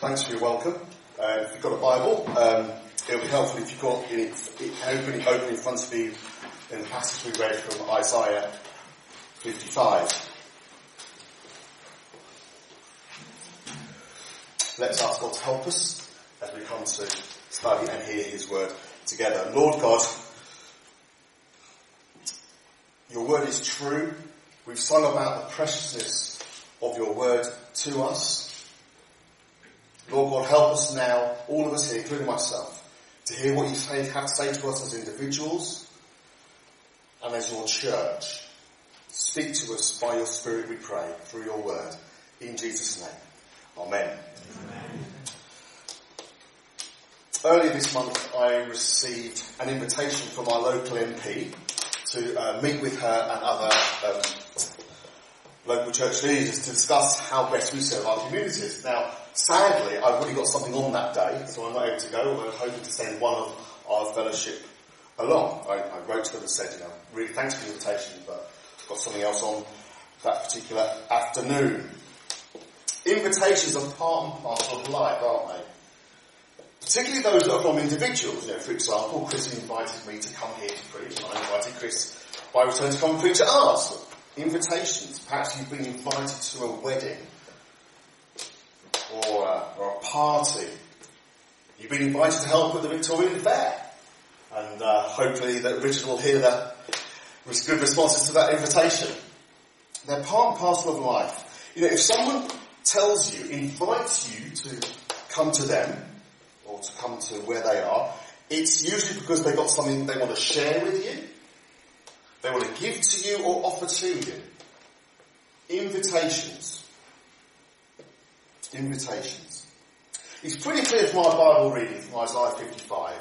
Thanks for your welcome. Uh, if you've got a Bible, um, it'll be helpful if you've got it, it open, open in front of you in the passage we read from Isaiah 55. Let's ask God to help us as we come to study and hear His word together. Lord God, your word is true. We've sung about the preciousness of your word to us. Lord God, help us now, all of us here, including myself, to hear what you say, have to say to us as individuals and as your church. Speak to us by your Spirit, we pray, through your word. In Jesus' name. Amen. Amen. Earlier this month, I received an invitation from our local MP to uh, meet with her and other um, local church leaders to discuss how best we serve our communities. Now, sadly, I've already got something on that day, so I'm not able to go, although I'm hoping to send one of our fellowship along. I, I wrote to them and said, you know, really thanks for the invitation, but I've got something else on that particular afternoon. Invitations are part and parcel of life, aren't they? Particularly those that are from individuals. You know, for example, Chris invited me to come here to preach, and I invited Chris by return to come and preach at ours. Invitations. Perhaps you've been invited to a wedding or a, or a party. You've been invited to help with the Victorian Fair. And uh, hopefully that Richard will hear the good responses to that invitation. They're part and parcel of life. You know, if someone tells you, invites you to come to them, or to come to where they are, it's usually because they've got something they want to share with you, they want to give to you or offer to you. Invitations. Invitations. It's pretty clear from our Bible reading from Isaiah 55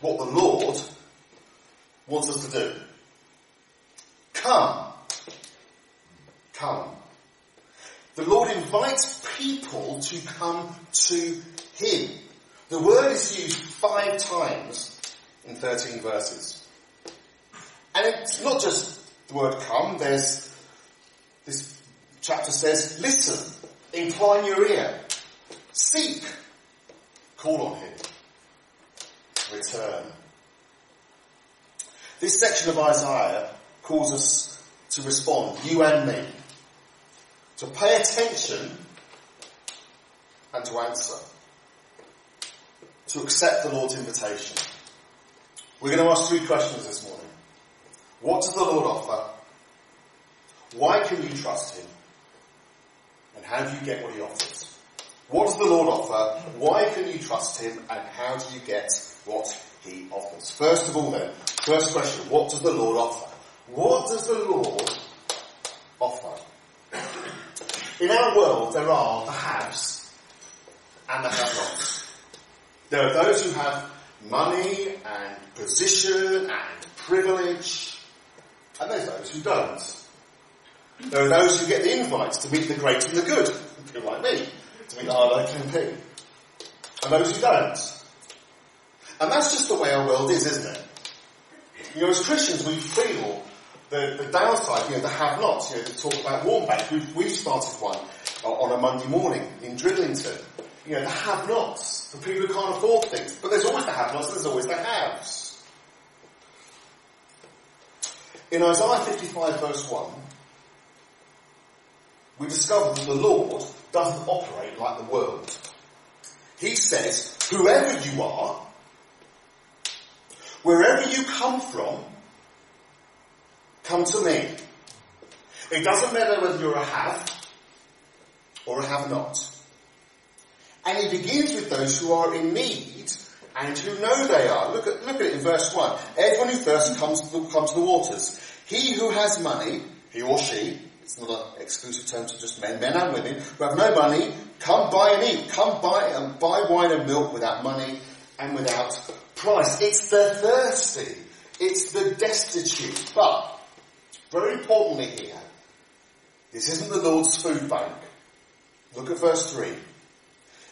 what the Lord wants us to do. Come. Come. The Lord invites people to come to Him. The word is used five times in 13 verses. And it's not just the word come, there's, this chapter says, listen, incline your ear, seek, call on him, return. This section of Isaiah calls us to respond, you and me, to pay attention and to answer, to accept the Lord's invitation. We're going to ask three questions this morning. What does the Lord offer? Why can you trust Him? And how do you get what He offers? What does the Lord offer? Why can you trust Him? And how do you get what He offers? First of all then, first question, what does the Lord offer? What does the Lord offer? In our world, there are the haves and the have-nots. There are those who have money and position and privilege and there's those who don't. There are those who get the invites to meet the great and the good, people like me, to meet local MP. And those who don't. And that's just the way our world is, isn't it? You know, as Christians, we feel the, the downside, you know, the have-nots. You know, to talk about warm bank. We've, we've started one on a Monday morning in Bridlington. You know, the have-nots, the people who can't afford things. But there's always the have-nots, and there's always the haves. In Isaiah 55 verse 1, we discover that the Lord doesn't operate like the world. He says, whoever you are, wherever you come from, come to me. It doesn't matter whether you're a have or a have not. And he begins with those who are in need and who know they are. Look at, look at it in verse 1. Everyone who thirsts comes to, the, comes to the waters. He who has money, he or she, it's not an exclusive term to just men, men and women, who have no money, come buy and eat. Come buy and buy wine and milk without money and without price. It's the thirsty. It's the destitute. But, very importantly here, this isn't the Lord's food bank. Look at verse 3.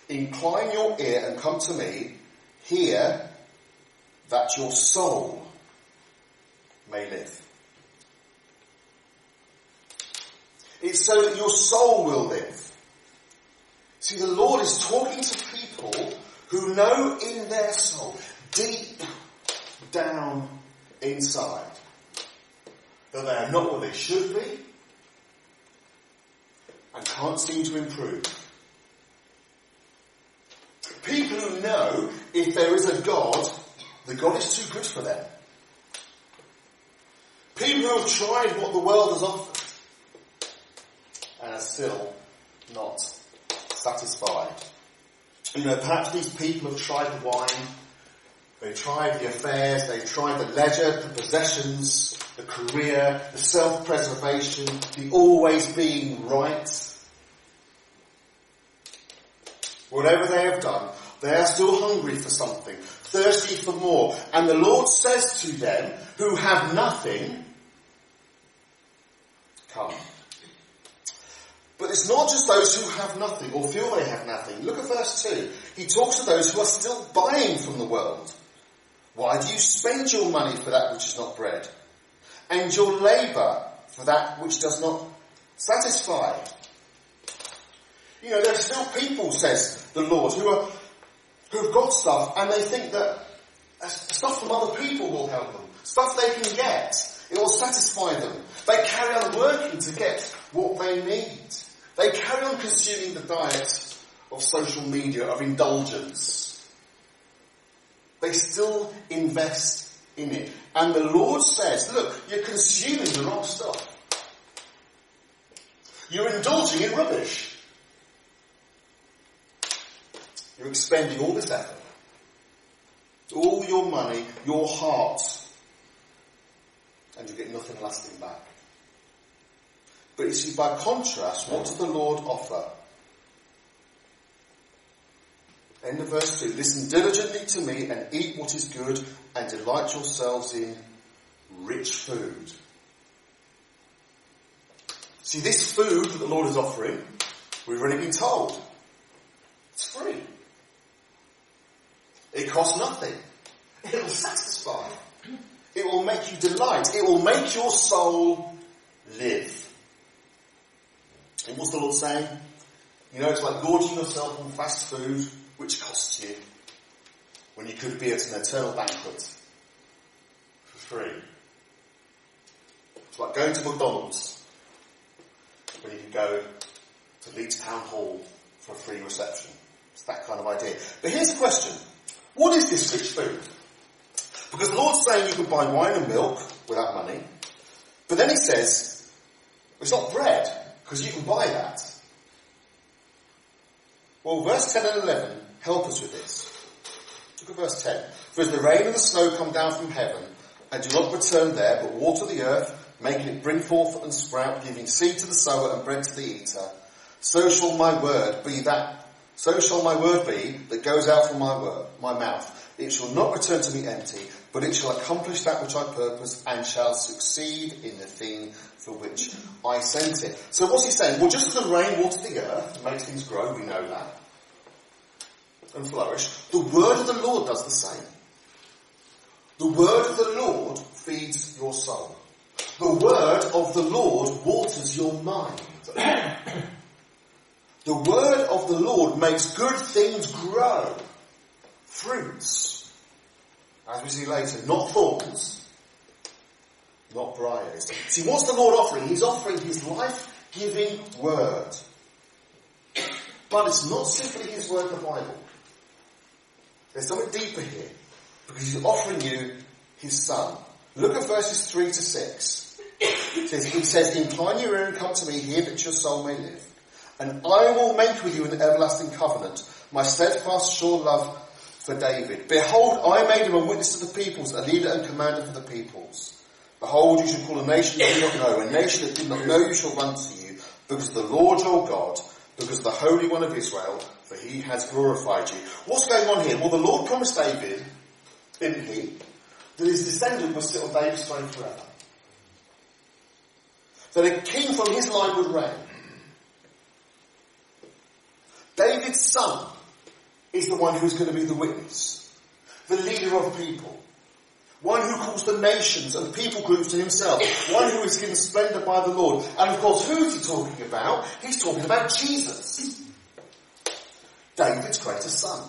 Incline your ear and come to me, hear that your soul may live. It's so that your soul will live. See, the Lord is talking to people who know in their soul, deep down inside, that they are not what they should be and can't seem to improve. People who know if there is a God, the God is too good for them. People who have tried what the world has offered and are still not satisfied. You know, perhaps these people have tried the wine, they've tried the affairs, they've tried the leisure, the possessions, the career, the self-preservation, the always being right. Whatever they have done, they are still hungry for something, thirsty for more. And the Lord says to them who have nothing, come. But it's not just those who have nothing or feel they have nothing. Look at verse 2. He talks to those who are still buying from the world. Why do you spend your money for that which is not bread? And your labour for that which does not satisfy? You know, there's still people, says the Lord, who are, who've got stuff and they think that uh, stuff from other people will help them. Stuff they can get. It will satisfy them. They carry on working to get what they need. They carry on consuming the diet of social media, of indulgence. They still invest in it. And the Lord says, look, you're consuming the wrong stuff. You're indulging in rubbish. You're expending all this effort, all your money, your heart, and you get nothing lasting back. But you see, by contrast, what does the Lord offer? End of verse 2. Listen diligently to me and eat what is good and delight yourselves in rich food. See, this food that the Lord is offering, we've already been told. It's free. It costs nothing. It will satisfy. It will make you delight. It will make your soul live. And what's the Lord saying? You know, it's like gorging yourself on fast food, which costs you, when you could be at an eternal banquet for free. It's like going to McDonald's, when you can go to Leeds Town Hall for a free reception. It's that kind of idea. But here's the question. What is this rich food? Because the Lord's saying you can buy wine and milk without money. But then he says, it's not bread, because you can buy that. Well, verse 10 and 11 help us with this. Look at verse 10. For as the rain and the snow come down from heaven, and do not return there, but water the earth, making it bring forth and sprout, giving seed to the sower and bread to the eater, so shall my word be that, so shall my word be that goes out from my word, my mouth. It shall not return to me empty, but it shall accomplish that which I purpose and shall succeed in the thing for which I sent it. So what's he saying? Well, just as the rain waters the earth makes things grow, we know that, and flourish, the word of the Lord does the same. The word of the Lord feeds your soul. The word of the Lord waters your mind. the word of the Lord makes good things grow. Fruits. As we see later, not thorns, not briars. See, what's the Lord offering? He's offering His life-giving word. But it's not simply His word, the Bible. There's something deeper here. Because He's offering you His Son. Look at verses 3 to 6. It says, he says, Incline your ear and come to me, hear that your soul may live. And I will make with you an everlasting covenant, my steadfast sure love for David. Behold, I made him a witness to the peoples, a leader and commander for the peoples. Behold, you shall call a nation you do not know, a nation that did not know you shall run to you, because the Lord your God, because the Holy One of Israel, for he has glorified you. What's going on here? Well, the Lord promised David, didn't he, that his descendant would sit on David's throne forever. That a king from his line would reign. David's son is the one who's going to be the witness, the leader of people. One who calls the nations and people groups to himself. One who is given splendour by the Lord. And of course, who is he talking about? He's talking about Jesus. David's greatest son.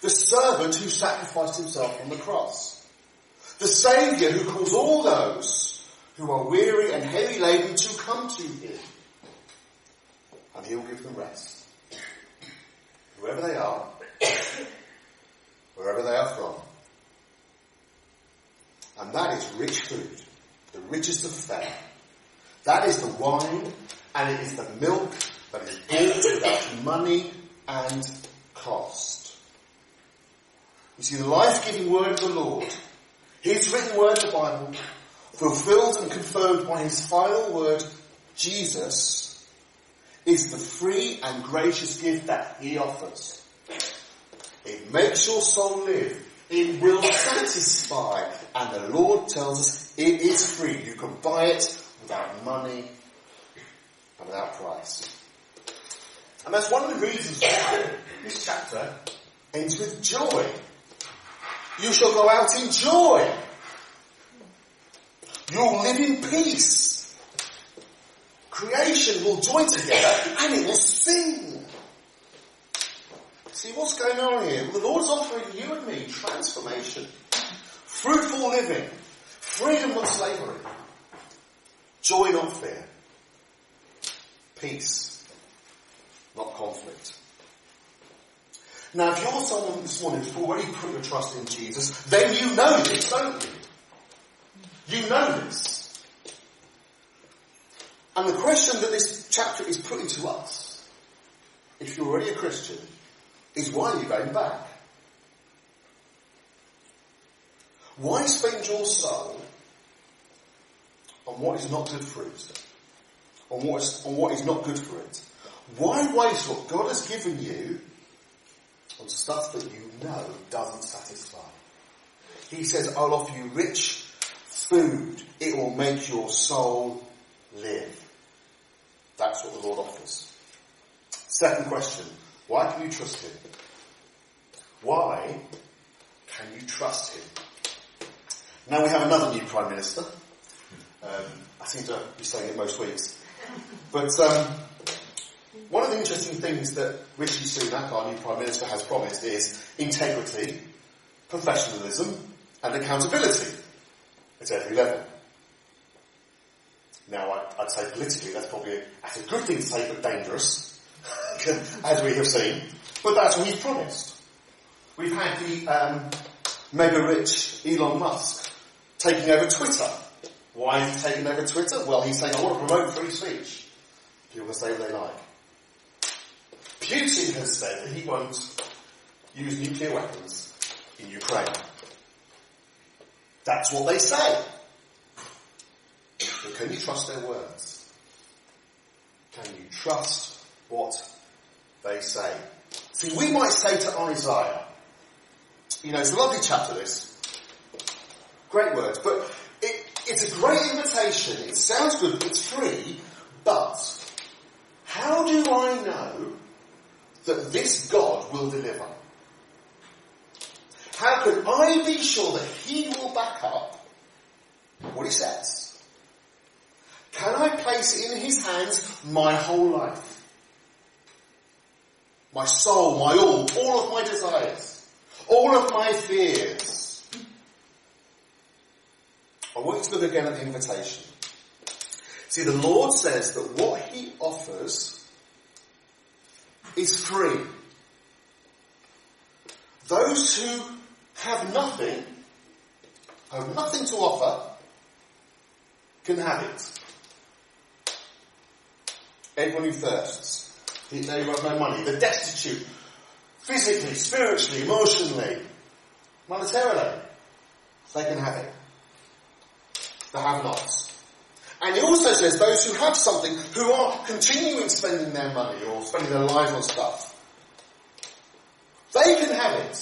The servant who sacrificed himself on the cross. The Saviour who calls all those who are weary and heavy laden to come to him. And he'll give them rest. Whoever they are, wherever they are from. And that is rich food, the richest of fare. That is the wine and it is the milk that is bought without money and cost. You see, the life-giving word of the Lord, His written word, the Bible, fulfilled and confirmed by His final word, Jesus, is the free and gracious gift that He offers. It makes your soul live. It will satisfy. And the Lord tells us it is free. You can buy it without money and without price. And that's one of the reasons why this chapter ends with joy. You shall go out in joy. You'll live in peace. Creation will join together and it will sing. See what's going on here? The Lord's offering you and me transformation, fruitful living, freedom from slavery, joy not fear, peace, not conflict. Now, if you're someone this morning who's already put your trust in Jesus, then you know this, don't you? You know this. And the question that this chapter is putting to us, if you're already a Christian, is why are you going back? Why spend your soul on what is not good for it? On what is, on what is not good for it? Why waste what God has given you on stuff that you know doesn't satisfy? He says, I'll offer you rich food. It will make your soul live. That's what the Lord offers. Second question. Why can you trust Him? Why can you trust Him? Now we have another new Prime Minister. Um, I seem to be saying it most weeks. But um, one of the interesting things that Rishi Sunak, our new Prime Minister, has promised is integrity, professionalism, and accountability at every level. Now, I, would say politically that's probably a, that's a good thing to say, but dangerous, as we have seen. But that's what he's promised. We've had the um, mega rich Elon Musk taking over Twitter. Why is he taking over Twitter? Well, he's saying, I want to promote free speech. People can say what they like. Putin has said that he won't use nuclear weapons in Ukraine. That's what they say. But can you trust their words? Can you trust what they say? See, we might say to Isaiah, you know, it's a lovely chapter this. Great words, but it, it's a great invitation. It sounds good, it's free, but how do I know that this God will deliver? How can I be sure that He will back up what He says? Can I place in His hands my whole life? My soul, my all, all of my desires, all of my fears. I want you to look again at the invitation. See, the Lord says that what He offers is free. Those who have nothing, have nothing to offer, can have it. Everyone who thirsts, they who have no money, the destitute, physically, spiritually, emotionally, monetarily, they can have it. The have-nots. And he also says those who have something, who are continuing spending their money or spending their life on stuff, they can have it.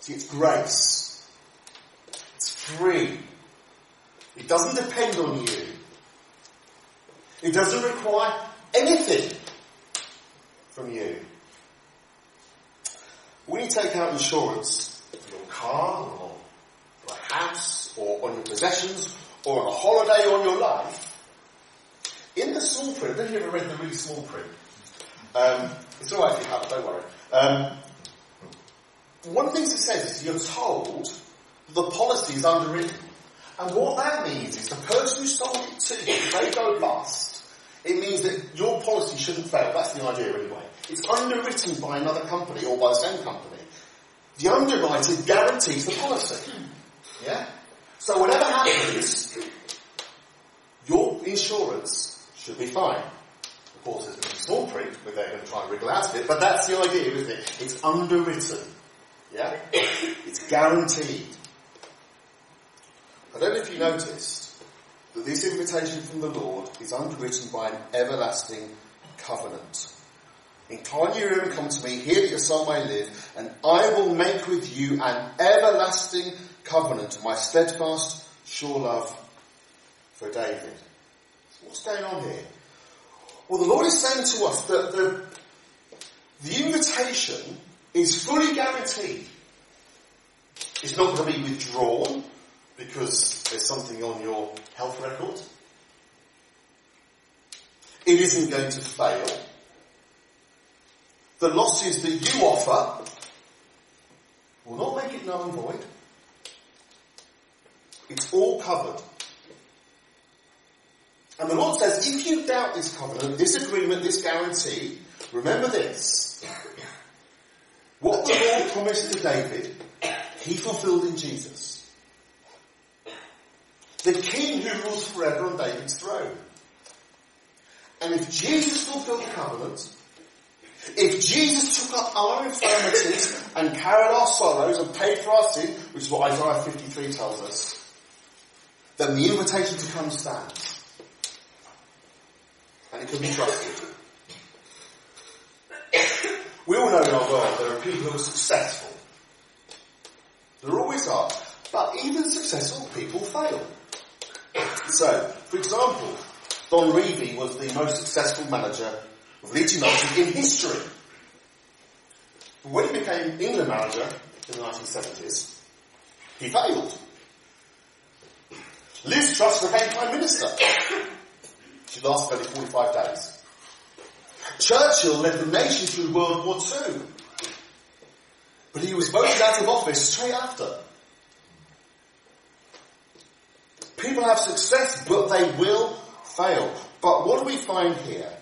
See, it's grace. It's free. It doesn't depend on you. It doesn't require anything from you. When you take out insurance for your car or a house or on your possessions or on a holiday or on your life, in the small print, have you ever read the really small print? Um, it's alright if you have don't worry. Um, one of the things it says is you're told the policy is underwritten. And what that means is the person who sold it to if they go bust, it means that your policy shouldn't fail. That's the idea anyway. It's underwritten by another company or by the same company. The underwriter guarantees the policy. Yeah? So whatever happens, your insurance should be fine. Of course, it's be small print where they're going to try and wriggle out of it, but that's the idea, isn't it? It's underwritten. Yeah? It's guaranteed. I don't know if you noticed that this invitation from the Lord is underwritten by an everlasting covenant. Incline your ear and come to me, hear that your soul may live, and I will make with you an everlasting covenant, my steadfast, sure love for David. What's going on here? Well, the Lord is saying to us that the, the invitation is fully guaranteed. It's not going to be withdrawn because there's something on your health record. It isn't going to fail. The losses that you offer will not make it null and void. It's all covered. And the Lord says, if you doubt this covenant, this agreement, this guarantee, remember this. What the Lord promised to David, he fulfilled in Jesus. The king who rules forever on David's throne. And if Jesus fulfilled the covenant, if Jesus took up our infirmities and carried our sorrows and paid for our sin, which is what Isaiah 53 tells us, then the invitation to come stands. And it can be trusted. we all know in our world there are people who are successful. There always are. But even successful people fail. So, for example, Don Revie was the most successful manager of Leeds United in history. But when he became England manager in the 1970s, he failed. Liz Truss became Prime Minister. She lasted only 45 days. Churchill led the nation through World War II. But he was voted out of office straight after. People have success, but they will fail. But what do we find here?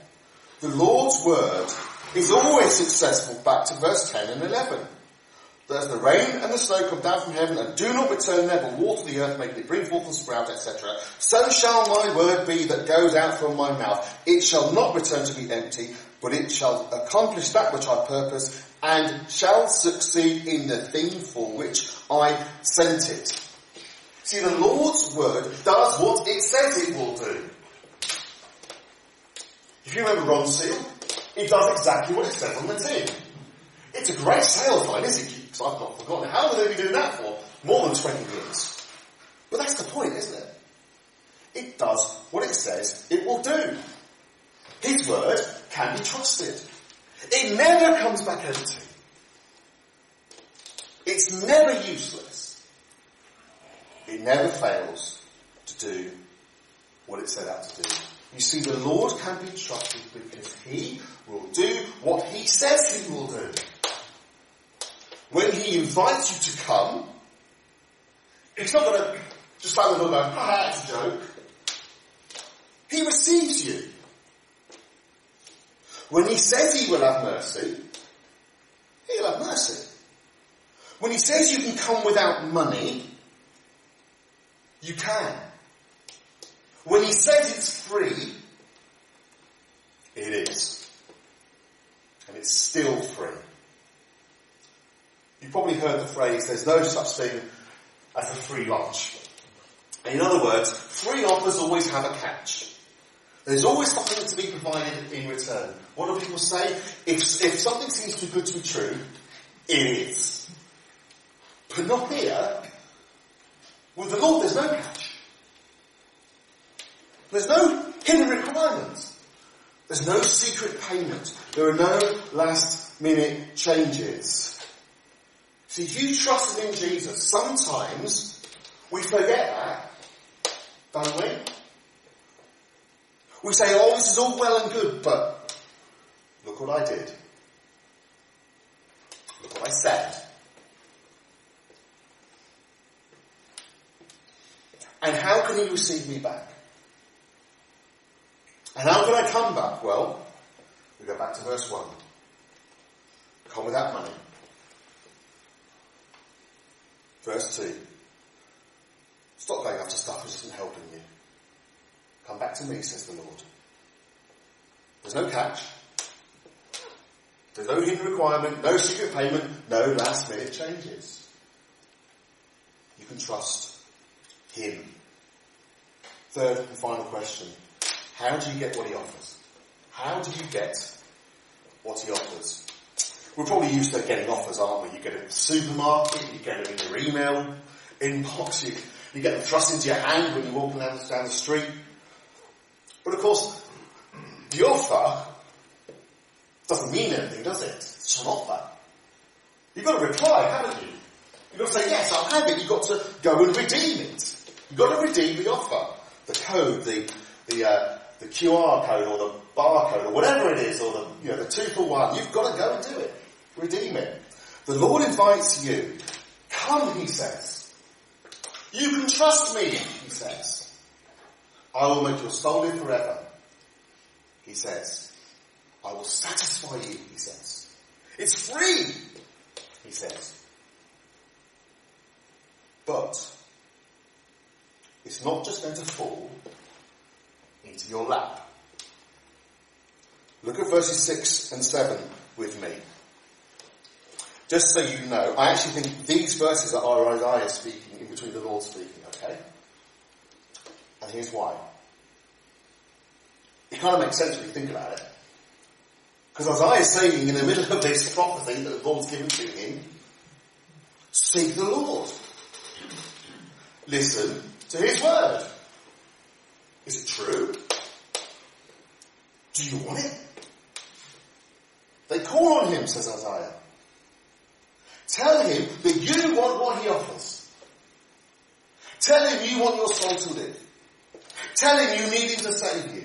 The Lord's word is always successful back to verse 10 and 11. There's the rain and the snow come down from heaven and do not return there but water the earth, making it bring forth and sprout, etc. So shall my word be that goes out from my mouth. It shall not return to me empty, but it shall accomplish that which I purpose and shall succeed in the thing for which I sent it. See, the Lord's word does what it says it will do. If you remember Ronseal, it does exactly what it says on the tin. It's a great sales line, isn't it? Because I've not forgotten. How long have they been doing that for? More than 20 years. But that's the point, isn't it? It does what it says it will do. His word can be trusted. It never comes back empty. It's never useless. It never fails to do what it set out to do. You see, the Lord can be trusted because He will do what He says He will do. When He invites you to come, He's not going to just stand the going, ah, ha, it's a joke. He receives you. When He says He will have mercy, He'll have mercy. When He says you can come without money, you can. When he says it's free, it is. And it's still free. You've probably heard the phrase, there's no such thing as a free lunch. In other words, free offers always have a catch. There's always something to be provided in return. What do people say? If, if something seems too good to be true, it is. But not here. There's no catch. There's no hidden requirements. There's no secret payment. There are no last minute changes. See, you trusted in Jesus, sometimes we forget that, don't we? We say, oh, this is all well and good, but Look what I did. Look what I said. And how can he receive me back? And how can I come back? Well, we go back to verse 1. Come without money. Verse 2. Stop going after stuff which isn't helping you. Come back to me, says the Lord. There's no catch. There's no hidden requirement, no secret payment, no last minute changes. You can trust Him. Third and final question. How do you get what He offers? How do you get what He offers? We're probably used to getting offers, aren't we? You get it in the supermarket, you get it in your email inbox, you, you get them thrust into your hand when you're walking down, down the street. But of course, the offer doesn't mean anything, does it? It's an offer. You've got to reply, haven't you? You've got to say, yes, I'll have it. You've got to go and redeem it. You've got to redeem the offer. The code, the, the, uh, the QR code or the barcode or whatever it is, or the, you know, the two for one. You've got to go and do it. Redeem it. The Lord invites you. Come, he says. You can trust me, he says. I will make your soul live forever, he says. I will satisfy you, he says. It's free, he says. But it's not just going to fall into your lap. Look at verses 6 and 7 with me. Just so you know, I actually think these verses are Isaiah speaking in between the Lord speaking, okay? And here's why. It kind of makes sense when you think about it. Because Isaiah is saying in the middle of this prophecy that the Lord's given to him, seek the Lord. Listen to his word. Is it true? Do you want it? They call on him, says Isaiah. Tell him that you want what he offers. Tell him you want your soul to live. Tell him you need him to save you.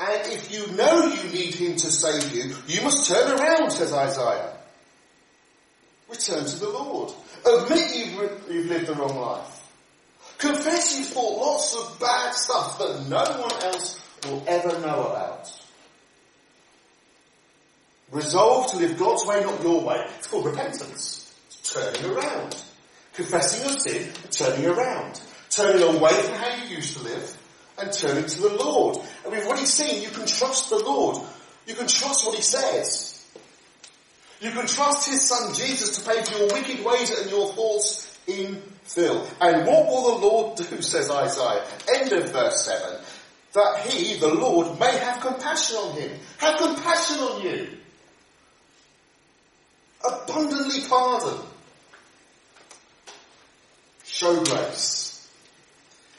And if you know you need him to save you, you must turn around, says Isaiah. Return to the Lord. Admit you've, you've lived the wrong life. Confess you've thought lots of bad stuff that no one else will ever know about. Resolve to live God's way, not your way. It's called repentance. It's turning around. Confessing your sin, turning around. Turning away from how you used to live and turning to the Lord. And we've already seen you can trust the Lord. You can trust what He says. You can trust His Son Jesus to pay for your wicked ways and your thoughts in full. And what will the Lord do, says Isaiah? End of verse 7. That He, the Lord, may have compassion on him. Have compassion on you abundantly pardon. Show grace.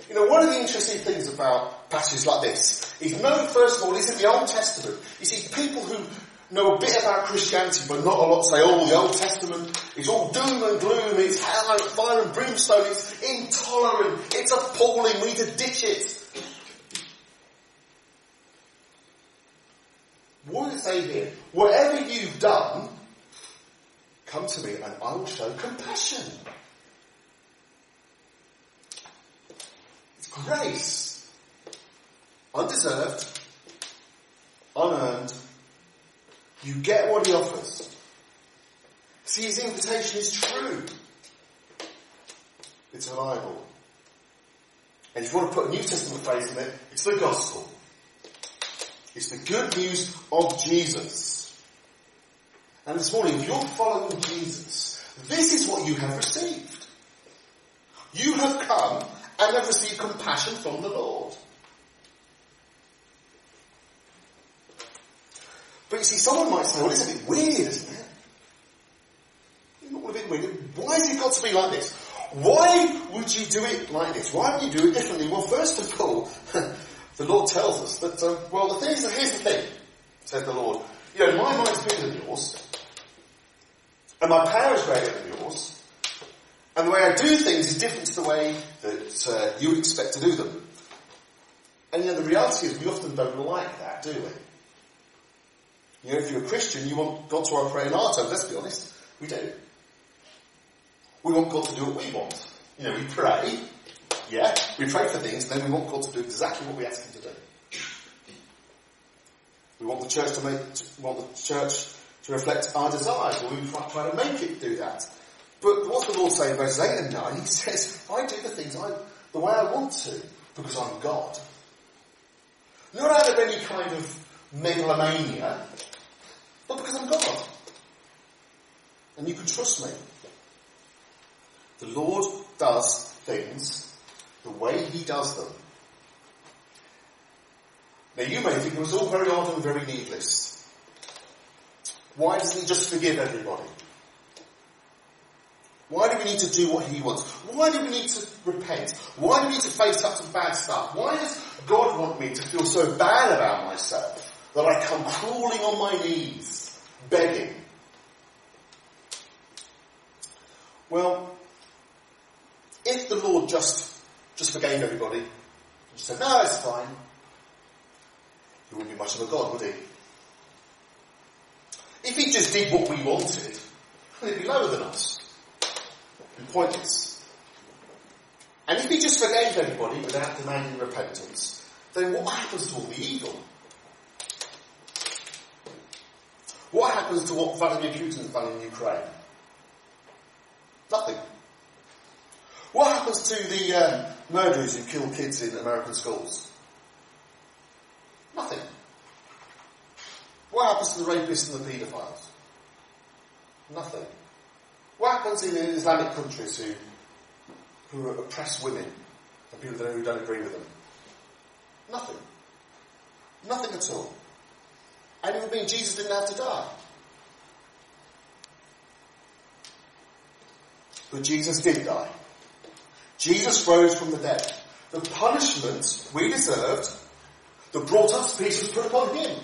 You know, one of the interesting things about passages like this is know, first of all, it's in the Old Testament. You see, people who know a bit about Christianity but not a lot say, oh, the Old Testament is all doom and gloom, it's hell and fire and brimstone, it's intolerant, it's appalling, we need to ditch it. What does it say here? Whatever you've done, Come to me and I will show compassion. It's grace. Undeserved. Unearned. You get what he offers. See, his invitation is true. It's reliable. And if you want to put a New Testament phrase in it, it's the gospel. It's the good news of Jesus. And this morning, if you're following Jesus, this is what you have received. You have come and have received compassion from the Lord. But you see, someone might say, well, it's a bit weird, isn't it? Not a bit weird. Why has it got to be like this? Why would you do it like this? Why would you do it differently? Well, first of all, the Lord tells us that, uh, well, the thing is, here's the thing, said the Lord. You know, my mind's bigger than yours. And my power is greater than yours. And the way I do things is different to the way that uh, you expect to do them. And you know, the reality is we often don't like that, do we? You know, if you're a Christian, you want God to pray in our terms. Let's be honest. We do. We want God to do what we want. You know, we pray. Yeah, we pray for things, and then we want God to do exactly what we ask Him to do. We want the church to make, we want the church to reflect our desires, or we try, to make it do that. But what's the Lord say in verses 8 and 9? He says, I do the things I, the way I want to, because I'm God. Not out of any kind of megalomania, but because I'm God. And you can trust me. The Lord does things the way He does them. Now you may think it was all very odd and very needless. Why doesn't He just forgive everybody? Why do we need to do what He wants? Why do we need to repent? Why do we need to face up to bad stuff? Why does God want me to feel so bad about myself that I come crawling on my knees, begging? Well, if the Lord just, just forgave everybody, and just said, no, it's fine, he wouldn't be much of a God, would he? If he just did what we wanted, he'd be lower than us. And pointless. And if he just forgave everybody without demanding repentance, then what happens to all the evil? What happens to what Vladimir Putin has done in Ukraine? Nothing. What happens to the uh, murderers who kill kids in American schools? Nothing. What happens to the rapists and the paedophiles? Nothing. What happens in Islamic countries who, who oppress women and people who don't agree with them? Nothing. Nothing at all. And it would mean Jesus didn't have to die. But Jesus did die. Jesus rose from the dead. The punishment we deserved that brought us peace was put upon him.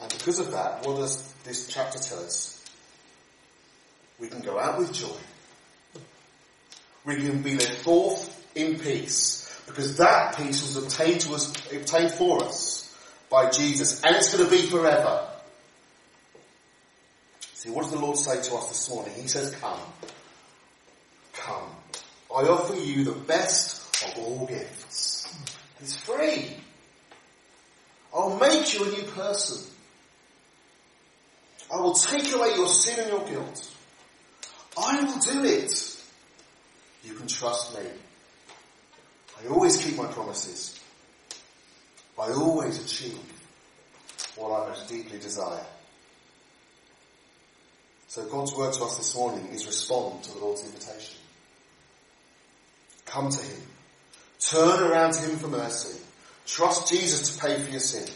And because of that, what does this chapter tell us? We can go out with joy. We can be led forth in peace. Because that peace was obtained to us, obtained for us by Jesus. And it's going to be forever. See, what does the Lord say to us this morning? He says, come. Come. I offer you the best of all gifts. It's free. I'll make you a new person. I will take away your sin and your guilt. I will do it. You can trust me. I always keep my promises. I always achieve what I most deeply desire. So God's word to us this morning is respond to the Lord's invitation. Come to Him. Turn around to Him for mercy. Trust Jesus to pay for your sin.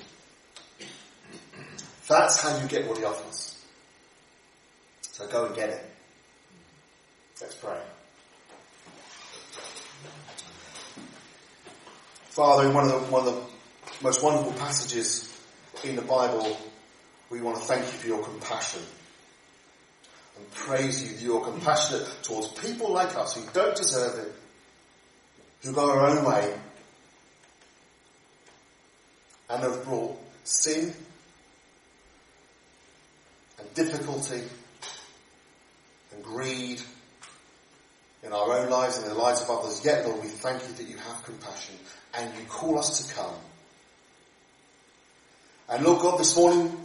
That's how you get what He offers. So go and get it. Let's pray. Father, in one of the, one of the most wonderful passages in the Bible, we want to thank you for your compassion and praise you that you're compassionate towards people like us who don't deserve it, who go our own way, and have brought sin and difficulty and greed in our own lives and in the lives of others. Yet, Lord, we thank you that you have compassion and you call us to come. And Lord God, this morning,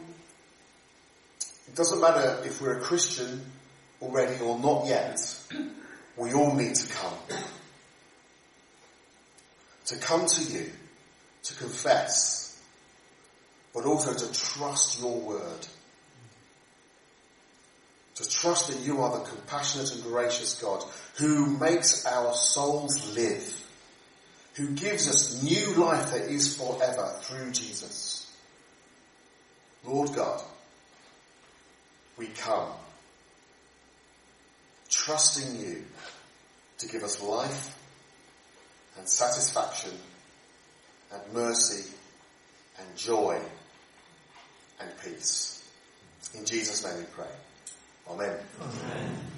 it doesn't matter if we're a Christian already or not yet, we all need to come. To come to you, to confess, but also to trust your word. To trust that you are the compassionate and gracious God who makes our souls live, who gives us new life that is forever through Jesus. Lord God, we come trusting you to give us life and satisfaction and mercy and joy and peace. In Jesus' name we pray. Amen. Amen.